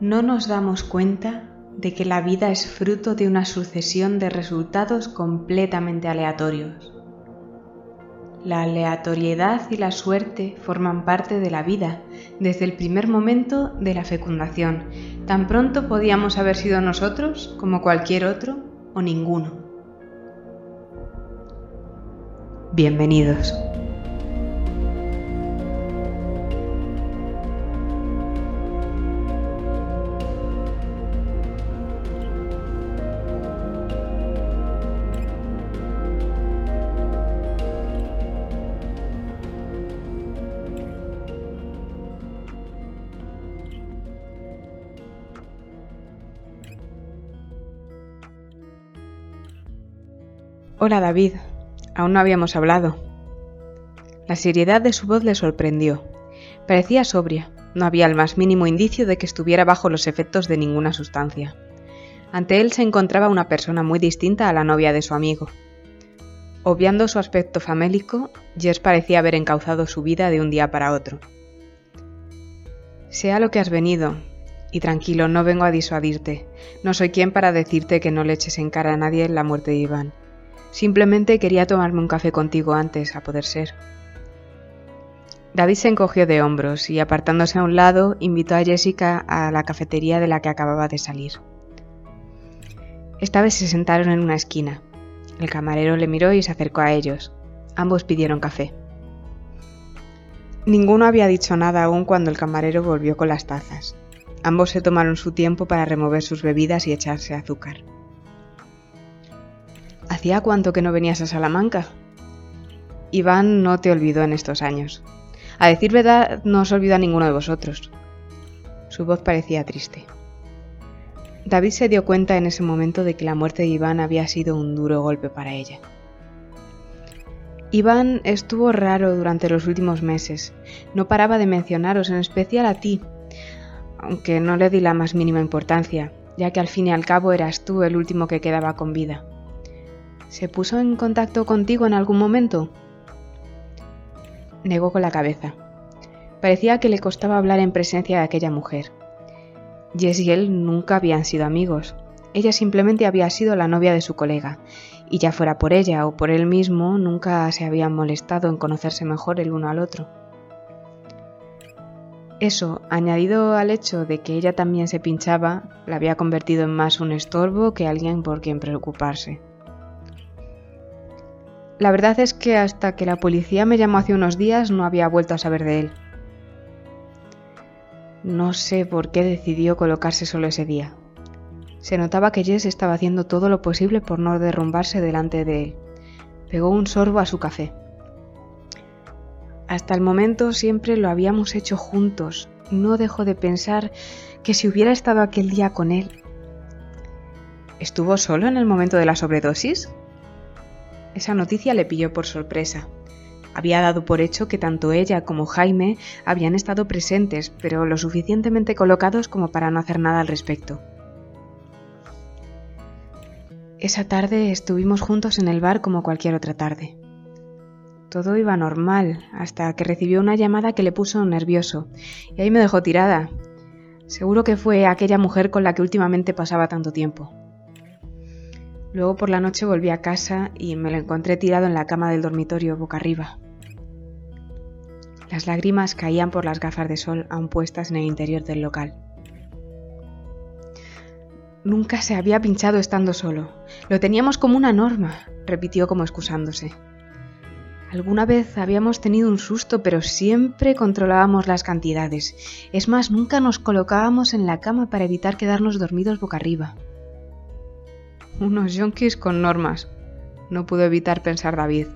no nos damos cuenta de que la vida es fruto de una sucesión de resultados completamente aleatorios. La aleatoriedad y la suerte forman parte de la vida desde el primer momento de la fecundación. Tan pronto podíamos haber sido nosotros como cualquier otro o ninguno. Bienvenidos. Hola David, aún no habíamos hablado. La seriedad de su voz le sorprendió. Parecía sobria, no había el más mínimo indicio de que estuviera bajo los efectos de ninguna sustancia. Ante él se encontraba una persona muy distinta a la novia de su amigo. Obviando su aspecto famélico, Jess parecía haber encauzado su vida de un día para otro. Sea lo que has venido, y tranquilo, no vengo a disuadirte, no soy quien para decirte que no le eches en cara a nadie la muerte de Iván. Simplemente quería tomarme un café contigo antes, a poder ser. David se encogió de hombros y, apartándose a un lado, invitó a Jessica a la cafetería de la que acababa de salir. Esta vez se sentaron en una esquina. El camarero le miró y se acercó a ellos. Ambos pidieron café. Ninguno había dicho nada aún cuando el camarero volvió con las tazas. Ambos se tomaron su tiempo para remover sus bebidas y echarse azúcar. ¿Hacía cuánto que no venías a Salamanca? Iván no te olvidó en estos años. A decir verdad, no os olvidó a ninguno de vosotros. Su voz parecía triste. David se dio cuenta en ese momento de que la muerte de Iván había sido un duro golpe para ella. Iván estuvo raro durante los últimos meses. No paraba de mencionaros, en especial a ti, aunque no le di la más mínima importancia, ya que al fin y al cabo eras tú el último que quedaba con vida. ¿Se puso en contacto contigo en algún momento? Negó con la cabeza. Parecía que le costaba hablar en presencia de aquella mujer. Jess y él nunca habían sido amigos. Ella simplemente había sido la novia de su colega, y ya fuera por ella o por él mismo, nunca se habían molestado en conocerse mejor el uno al otro. Eso, añadido al hecho de que ella también se pinchaba, la había convertido en más un estorbo que alguien por quien preocuparse. La verdad es que hasta que la policía me llamó hace unos días no había vuelto a saber de él. No sé por qué decidió colocarse solo ese día. Se notaba que Jess estaba haciendo todo lo posible por no derrumbarse delante de él. Pegó un sorbo a su café. Hasta el momento siempre lo habíamos hecho juntos. No dejo de pensar que si hubiera estado aquel día con él. ¿Estuvo solo en el momento de la sobredosis? Esa noticia le pilló por sorpresa. Había dado por hecho que tanto ella como Jaime habían estado presentes, pero lo suficientemente colocados como para no hacer nada al respecto. Esa tarde estuvimos juntos en el bar como cualquier otra tarde. Todo iba normal, hasta que recibió una llamada que le puso nervioso, y ahí me dejó tirada. Seguro que fue aquella mujer con la que últimamente pasaba tanto tiempo. Luego por la noche volví a casa y me lo encontré tirado en la cama del dormitorio boca arriba. Las lágrimas caían por las gafas de sol aún puestas en el interior del local. Nunca se había pinchado estando solo. Lo teníamos como una norma, repitió como excusándose. Alguna vez habíamos tenido un susto, pero siempre controlábamos las cantidades. Es más, nunca nos colocábamos en la cama para evitar quedarnos dormidos boca arriba. Unos yonkis con normas. No pudo evitar pensar David.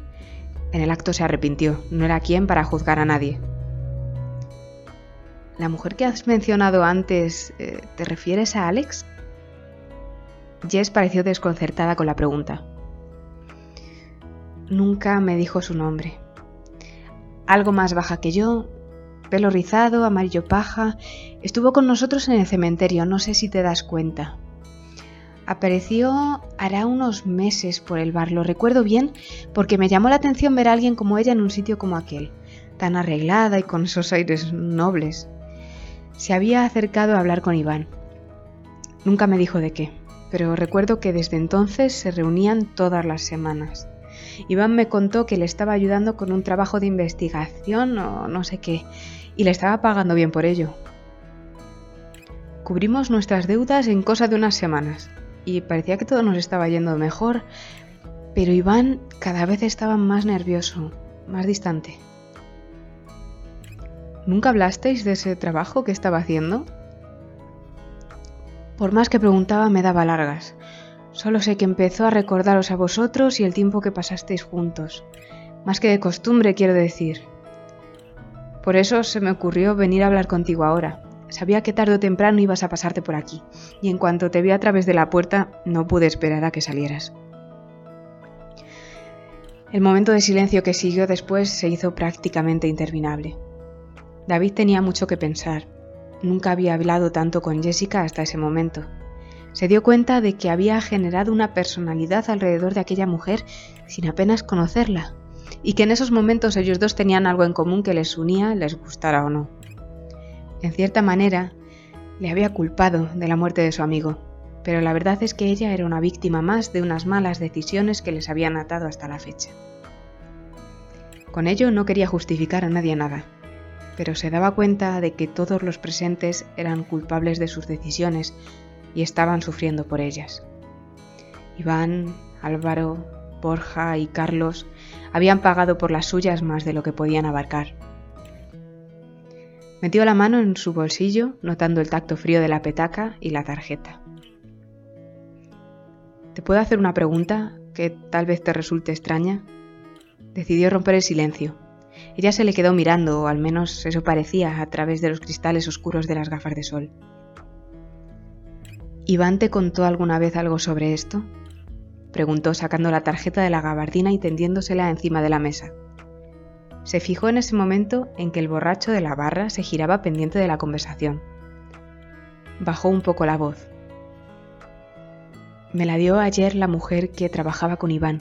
En el acto se arrepintió. No era quien para juzgar a nadie. ¿La mujer que has mencionado antes, eh, ¿te refieres a Alex? Jess pareció desconcertada con la pregunta. Nunca me dijo su nombre. Algo más baja que yo, pelo rizado, amarillo paja, estuvo con nosotros en el cementerio, no sé si te das cuenta. Apareció hará unos meses por el bar, lo recuerdo bien porque me llamó la atención ver a alguien como ella en un sitio como aquel, tan arreglada y con esos aires nobles. Se había acercado a hablar con Iván. Nunca me dijo de qué, pero recuerdo que desde entonces se reunían todas las semanas. Iván me contó que le estaba ayudando con un trabajo de investigación o no sé qué, y le estaba pagando bien por ello. Cubrimos nuestras deudas en cosa de unas semanas, y parecía que todo nos estaba yendo mejor, pero Iván cada vez estaba más nervioso, más distante. ¿Nunca hablasteis de ese trabajo que estaba haciendo? Por más que preguntaba me daba largas. Solo sé que empezó a recordaros a vosotros y el tiempo que pasasteis juntos. Más que de costumbre, quiero decir. Por eso se me ocurrió venir a hablar contigo ahora. Sabía que tarde o temprano ibas a pasarte por aquí, y en cuanto te vi a través de la puerta no pude esperar a que salieras. El momento de silencio que siguió después se hizo prácticamente interminable. David tenía mucho que pensar. Nunca había hablado tanto con Jessica hasta ese momento. Se dio cuenta de que había generado una personalidad alrededor de aquella mujer sin apenas conocerla, y que en esos momentos ellos dos tenían algo en común que les unía, les gustara o no. En cierta manera, le había culpado de la muerte de su amigo, pero la verdad es que ella era una víctima más de unas malas decisiones que les habían atado hasta la fecha. Con ello no quería justificar a nadie nada, pero se daba cuenta de que todos los presentes eran culpables de sus decisiones y estaban sufriendo por ellas. Iván, Álvaro, Borja y Carlos habían pagado por las suyas más de lo que podían abarcar. Metió la mano en su bolsillo, notando el tacto frío de la petaca y la tarjeta. ¿Te puedo hacer una pregunta que tal vez te resulte extraña? Decidió romper el silencio ella se le quedó mirando, o al menos eso parecía, a través de los cristales oscuros de las gafas de sol. ¿Iván te contó alguna vez algo sobre esto? preguntó sacando la tarjeta de la gabardina y tendiéndosela encima de la mesa. Se fijó en ese momento en que el borracho de la barra se giraba pendiente de la conversación. Bajó un poco la voz. Me la dio ayer la mujer que trabajaba con Iván.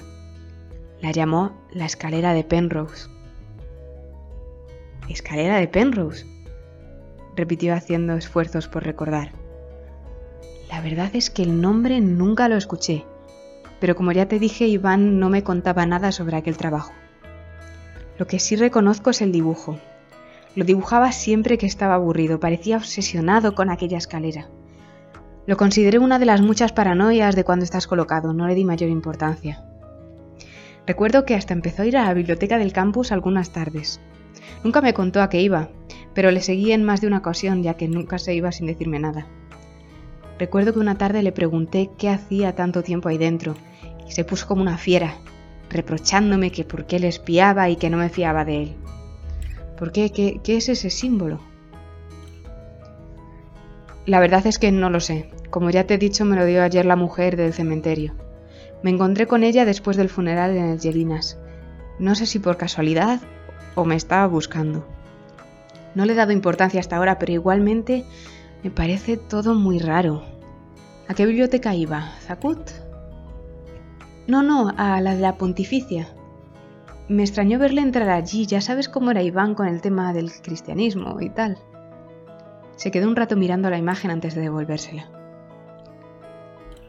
La llamó la escalera de Penrose. Escalera de Penrose, repitió haciendo esfuerzos por recordar. La verdad es que el nombre nunca lo escuché, pero como ya te dije, Iván no me contaba nada sobre aquel trabajo. Lo que sí reconozco es el dibujo. Lo dibujaba siempre que estaba aburrido, parecía obsesionado con aquella escalera. Lo consideré una de las muchas paranoias de cuando estás colocado, no le di mayor importancia. Recuerdo que hasta empezó a ir a la biblioteca del campus algunas tardes. Nunca me contó a qué iba, pero le seguí en más de una ocasión ya que nunca se iba sin decirme nada. Recuerdo que una tarde le pregunté qué hacía tanto tiempo ahí dentro y se puso como una fiera, reprochándome que por qué le espiaba y que no me fiaba de él. ¿Por qué? ¿Qué, qué es ese símbolo? La verdad es que no lo sé. Como ya te he dicho, me lo dio ayer la mujer del cementerio. Me encontré con ella después del funeral en el Gelinas. No sé si por casualidad o me estaba buscando. No le he dado importancia hasta ahora, pero igualmente me parece todo muy raro. ¿A qué biblioteca iba? ¿Zacut? No, no, a la de la Pontificia. Me extrañó verle entrar allí, ya sabes cómo era Iván con el tema del cristianismo y tal. Se quedó un rato mirando la imagen antes de devolvérsela.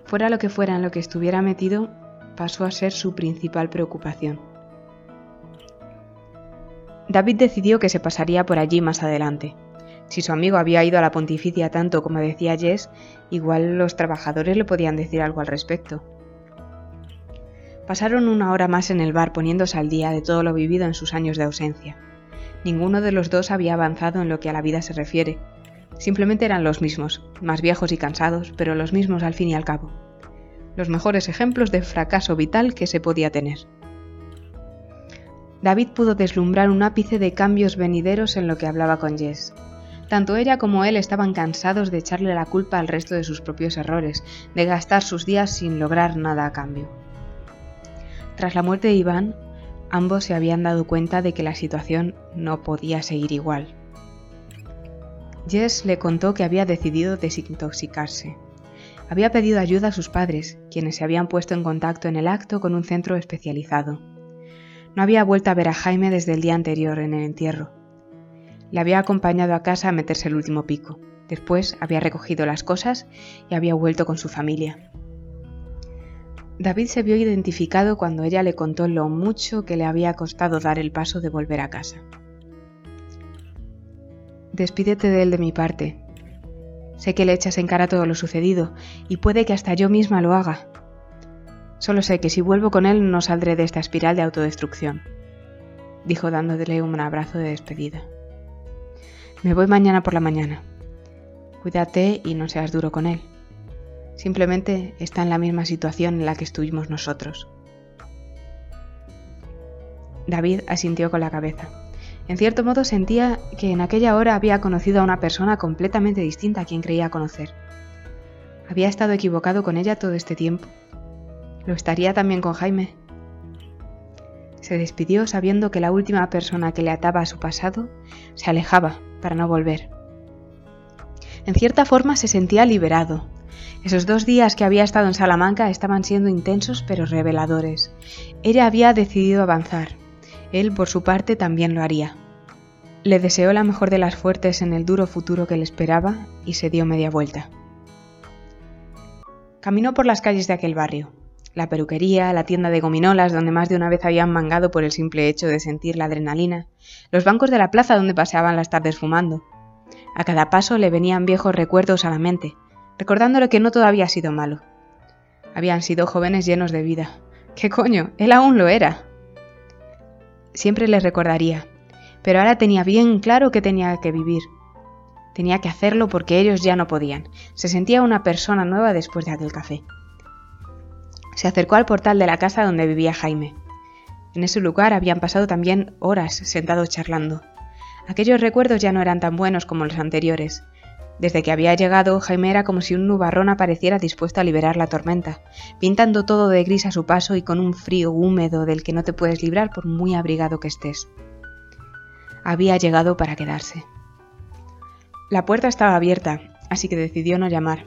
Fuera lo que fuera en lo que estuviera metido, pasó a ser su principal preocupación. David decidió que se pasaría por allí más adelante. Si su amigo había ido a la pontificia tanto como decía Jess, igual los trabajadores le podían decir algo al respecto. Pasaron una hora más en el bar poniéndose al día de todo lo vivido en sus años de ausencia. Ninguno de los dos había avanzado en lo que a la vida se refiere. Simplemente eran los mismos, más viejos y cansados, pero los mismos al fin y al cabo. Los mejores ejemplos de fracaso vital que se podía tener. David pudo deslumbrar un ápice de cambios venideros en lo que hablaba con Jess. Tanto ella como él estaban cansados de echarle la culpa al resto de sus propios errores, de gastar sus días sin lograr nada a cambio. Tras la muerte de Iván, ambos se habían dado cuenta de que la situación no podía seguir igual. Jess le contó que había decidido desintoxicarse. Había pedido ayuda a sus padres, quienes se habían puesto en contacto en el acto con un centro especializado. No había vuelto a ver a Jaime desde el día anterior en el entierro. Le había acompañado a casa a meterse el último pico. Después había recogido las cosas y había vuelto con su familia. David se vio identificado cuando ella le contó lo mucho que le había costado dar el paso de volver a casa. Despídete de él de mi parte. Sé que le echas en cara todo lo sucedido y puede que hasta yo misma lo haga. Solo sé que si vuelvo con él no saldré de esta espiral de autodestrucción, dijo dándole un abrazo de despedida. Me voy mañana por la mañana. Cuídate y no seas duro con él. Simplemente está en la misma situación en la que estuvimos nosotros. David asintió con la cabeza. En cierto modo sentía que en aquella hora había conocido a una persona completamente distinta a quien creía conocer. ¿Había estado equivocado con ella todo este tiempo? ¿Lo estaría también con Jaime? Se despidió sabiendo que la última persona que le ataba a su pasado se alejaba para no volver. En cierta forma se sentía liberado, esos dos días que había estado en Salamanca estaban siendo intensos pero reveladores. Ella había decidido avanzar. Él, por su parte, también lo haría. Le deseó la mejor de las fuertes en el duro futuro que le esperaba y se dio media vuelta. Caminó por las calles de aquel barrio. La peluquería, la tienda de gominolas donde más de una vez habían mangado por el simple hecho de sentir la adrenalina, los bancos de la plaza donde paseaban las tardes fumando. A cada paso le venían viejos recuerdos a la mente, recordándole que no todo había sido malo. Habían sido jóvenes llenos de vida. ¿Qué coño? Él aún lo era. Siempre les recordaría, pero ahora tenía bien claro que tenía que vivir. Tenía que hacerlo porque ellos ya no podían. Se sentía una persona nueva después de aquel café. Se acercó al portal de la casa donde vivía Jaime. En ese lugar habían pasado también horas sentados charlando. Aquellos recuerdos ya no eran tan buenos como los anteriores, desde que había llegado, Jaime era como si un nubarrón apareciera dispuesto a liberar la tormenta, pintando todo de gris a su paso y con un frío húmedo del que no te puedes librar por muy abrigado que estés. Había llegado para quedarse. La puerta estaba abierta, así que decidió no llamar.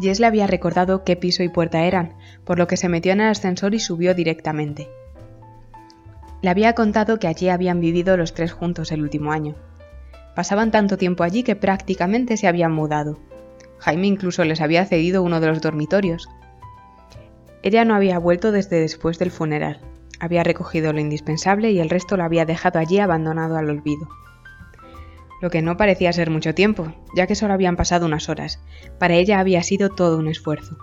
Jess le había recordado qué piso y puerta eran, por lo que se metió en el ascensor y subió directamente. Le había contado que allí habían vivido los tres juntos el último año. Pasaban tanto tiempo allí que prácticamente se habían mudado. Jaime incluso les había cedido uno de los dormitorios. Ella no había vuelto desde después del funeral. Había recogido lo indispensable y el resto lo había dejado allí abandonado al olvido. Lo que no parecía ser mucho tiempo, ya que solo habían pasado unas horas. Para ella había sido todo un esfuerzo.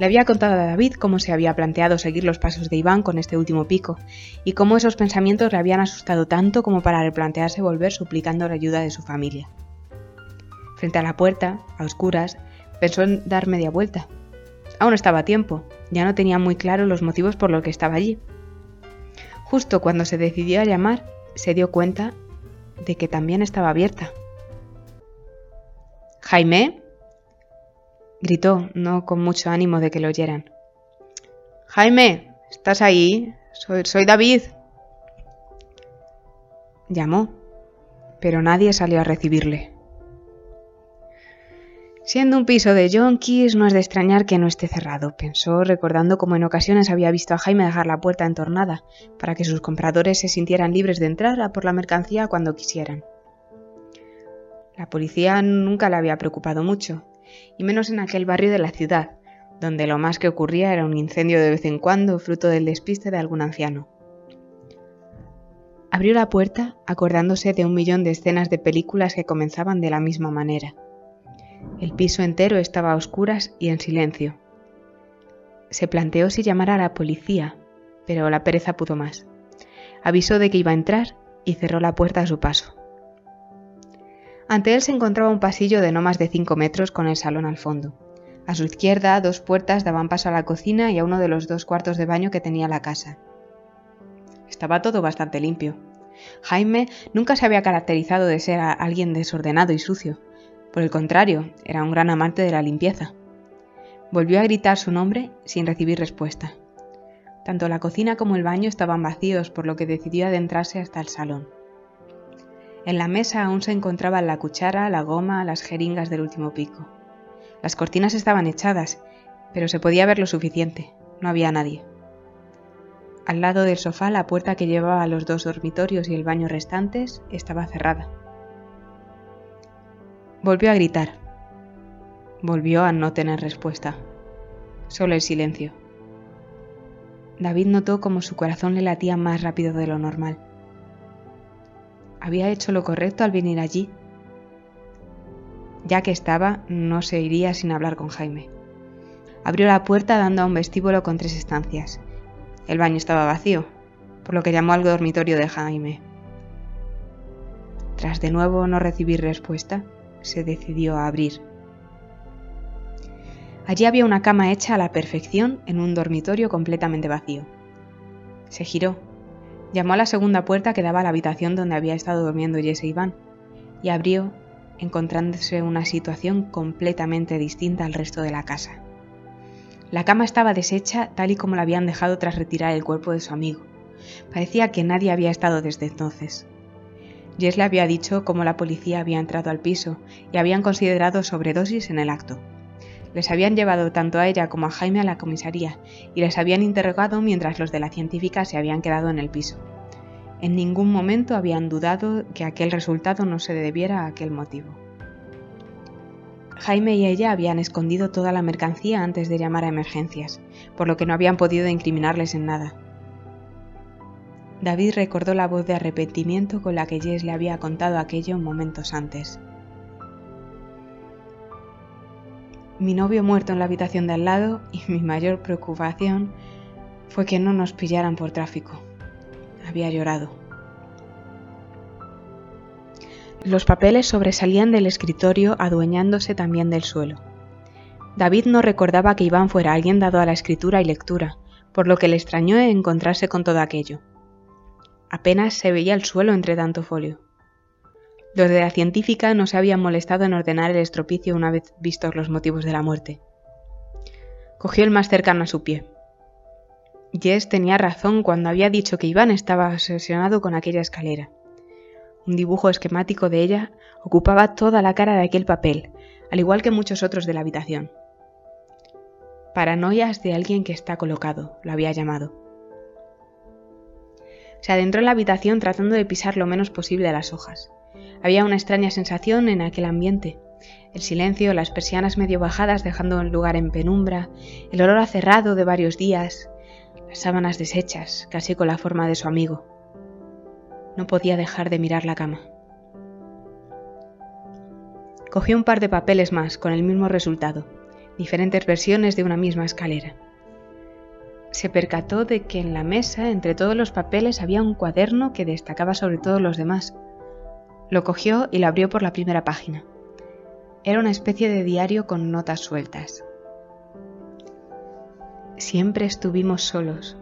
Le había contado a David cómo se había planteado seguir los pasos de Iván con este último pico, y cómo esos pensamientos le habían asustado tanto como para replantearse volver suplicando la ayuda de su familia. Frente a la puerta, a oscuras, pensó en dar media vuelta. Aún estaba a tiempo, ya no tenía muy claro los motivos por los que estaba allí. Justo cuando se decidió a llamar, se dio cuenta de que también estaba abierta. Jaime, gritó, no con mucho ánimo de que lo oyeran. Jaime, ¿estás ahí? Soy, soy David. Llamó, pero nadie salió a recibirle. Siendo un piso de yonkis, no es de extrañar que no esté cerrado, pensó, recordando cómo en ocasiones había visto a Jaime dejar la puerta entornada, para que sus compradores se sintieran libres de entrar a por la mercancía cuando quisieran. La policía nunca le había preocupado mucho, y menos en aquel barrio de la ciudad, donde lo más que ocurría era un incendio de vez en cuando fruto del despiste de algún anciano. Abrió la puerta acordándose de un millón de escenas de películas que comenzaban de la misma manera. El piso entero estaba a oscuras y en silencio. Se planteó si llamar a la policía, pero la pereza pudo más. Avisó de que iba a entrar y cerró la puerta a su paso. Ante él se encontraba un pasillo de no más de 5 metros con el salón al fondo. A su izquierda, dos puertas daban paso a la cocina y a uno de los dos cuartos de baño que tenía la casa. Estaba todo bastante limpio. Jaime nunca se había caracterizado de ser alguien desordenado y sucio. Por el contrario, era un gran amante de la limpieza. Volvió a gritar su nombre sin recibir respuesta. Tanto la cocina como el baño estaban vacíos, por lo que decidió adentrarse hasta el salón. En la mesa aún se encontraban la cuchara, la goma, las jeringas del último pico. Las cortinas estaban echadas, pero se podía ver lo suficiente. No había nadie. Al lado del sofá, la puerta que llevaba a los dos dormitorios y el baño restantes estaba cerrada. Volvió a gritar. Volvió a no tener respuesta. Solo el silencio. David notó como su corazón le latía más rápido de lo normal. Había hecho lo correcto al venir allí. Ya que estaba, no se iría sin hablar con Jaime. Abrió la puerta dando a un vestíbulo con tres estancias. El baño estaba vacío, por lo que llamó al dormitorio de Jaime. Tras de nuevo no recibir respuesta, se decidió a abrir. Allí había una cama hecha a la perfección en un dormitorio completamente vacío. Se giró, llamó a la segunda puerta que daba a la habitación donde había estado durmiendo Jesse Iván y abrió, encontrándose una situación completamente distinta al resto de la casa. La cama estaba deshecha tal y como la habían dejado tras retirar el cuerpo de su amigo. Parecía que nadie había estado desde entonces. Jess le había dicho cómo la policía había entrado al piso y habían considerado sobredosis en el acto. Les habían llevado tanto a ella como a Jaime a la comisaría y les habían interrogado mientras los de la científica se habían quedado en el piso. En ningún momento habían dudado que aquel resultado no se debiera a aquel motivo. Jaime y ella habían escondido toda la mercancía antes de llamar a emergencias, por lo que no habían podido incriminarles en nada. David recordó la voz de arrepentimiento con la que Jess le había contado aquello momentos antes. Mi novio muerto en la habitación de al lado y mi mayor preocupación fue que no nos pillaran por tráfico. Había llorado. Los papeles sobresalían del escritorio adueñándose también del suelo. David no recordaba que Iván fuera alguien dado a la escritura y lectura, por lo que le extrañó encontrarse con todo aquello. Apenas se veía el suelo entre tanto folio. Los de la científica no se habían molestado en ordenar el estropicio una vez vistos los motivos de la muerte. Cogió el más cercano a su pie. Jess tenía razón cuando había dicho que Iván estaba obsesionado con aquella escalera. Un dibujo esquemático de ella ocupaba toda la cara de aquel papel, al igual que muchos otros de la habitación. Paranoias de alguien que está colocado, lo había llamado. Se adentró en la habitación tratando de pisar lo menos posible las hojas. Había una extraña sensación en aquel ambiente. El silencio, las persianas medio bajadas dejando el lugar en penumbra, el olor a cerrado de varios días, las sábanas deshechas, casi con la forma de su amigo. No podía dejar de mirar la cama. Cogió un par de papeles más con el mismo resultado, diferentes versiones de una misma escalera. Se percató de que en la mesa, entre todos los papeles, había un cuaderno que destacaba sobre todos los demás, lo cogió y lo abrió por la primera página. Era una especie de diario con notas sueltas. Siempre estuvimos solos.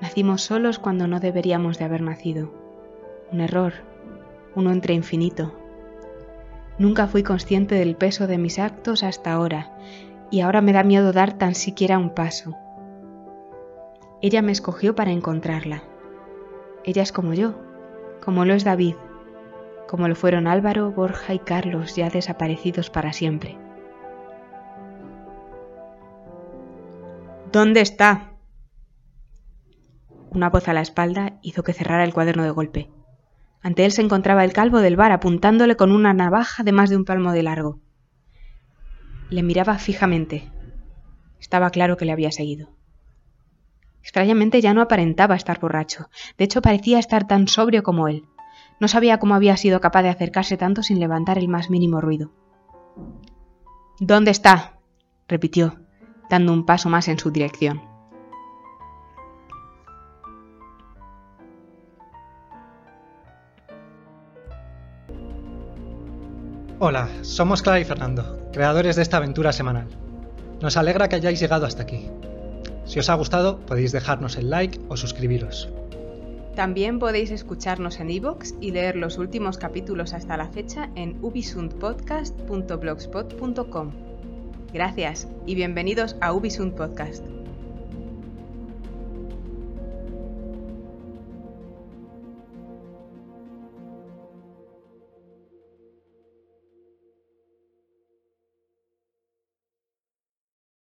Nacimos solos cuando no deberíamos de haber nacido. Un error, uno entre infinito. Nunca fui consciente del peso de mis actos hasta ahora, y ahora me da miedo dar tan siquiera un paso. Ella me escogió para encontrarla. Ella es como yo, como lo es David, como lo fueron Álvaro, Borja y Carlos, ya desaparecidos para siempre. ¿Dónde está? Una voz a la espalda hizo que cerrara el cuaderno de golpe. Ante él se encontraba el calvo del bar apuntándole con una navaja de más de un palmo de largo. Le miraba fijamente. Estaba claro que le había seguido. Extrañamente ya no aparentaba estar borracho. De hecho, parecía estar tan sobrio como él. No sabía cómo había sido capaz de acercarse tanto sin levantar el más mínimo ruido. ¿Dónde está? repitió, dando un paso más en su dirección. Hola, somos Clara y Fernando, creadores de esta aventura semanal. Nos alegra que hayáis llegado hasta aquí. Si os ha gustado, podéis dejarnos el like o suscribiros. También podéis escucharnos en iVoox y leer los últimos capítulos hasta la fecha en ubisundpodcast.blogspot.com. Gracias y bienvenidos a Ubisund Podcast.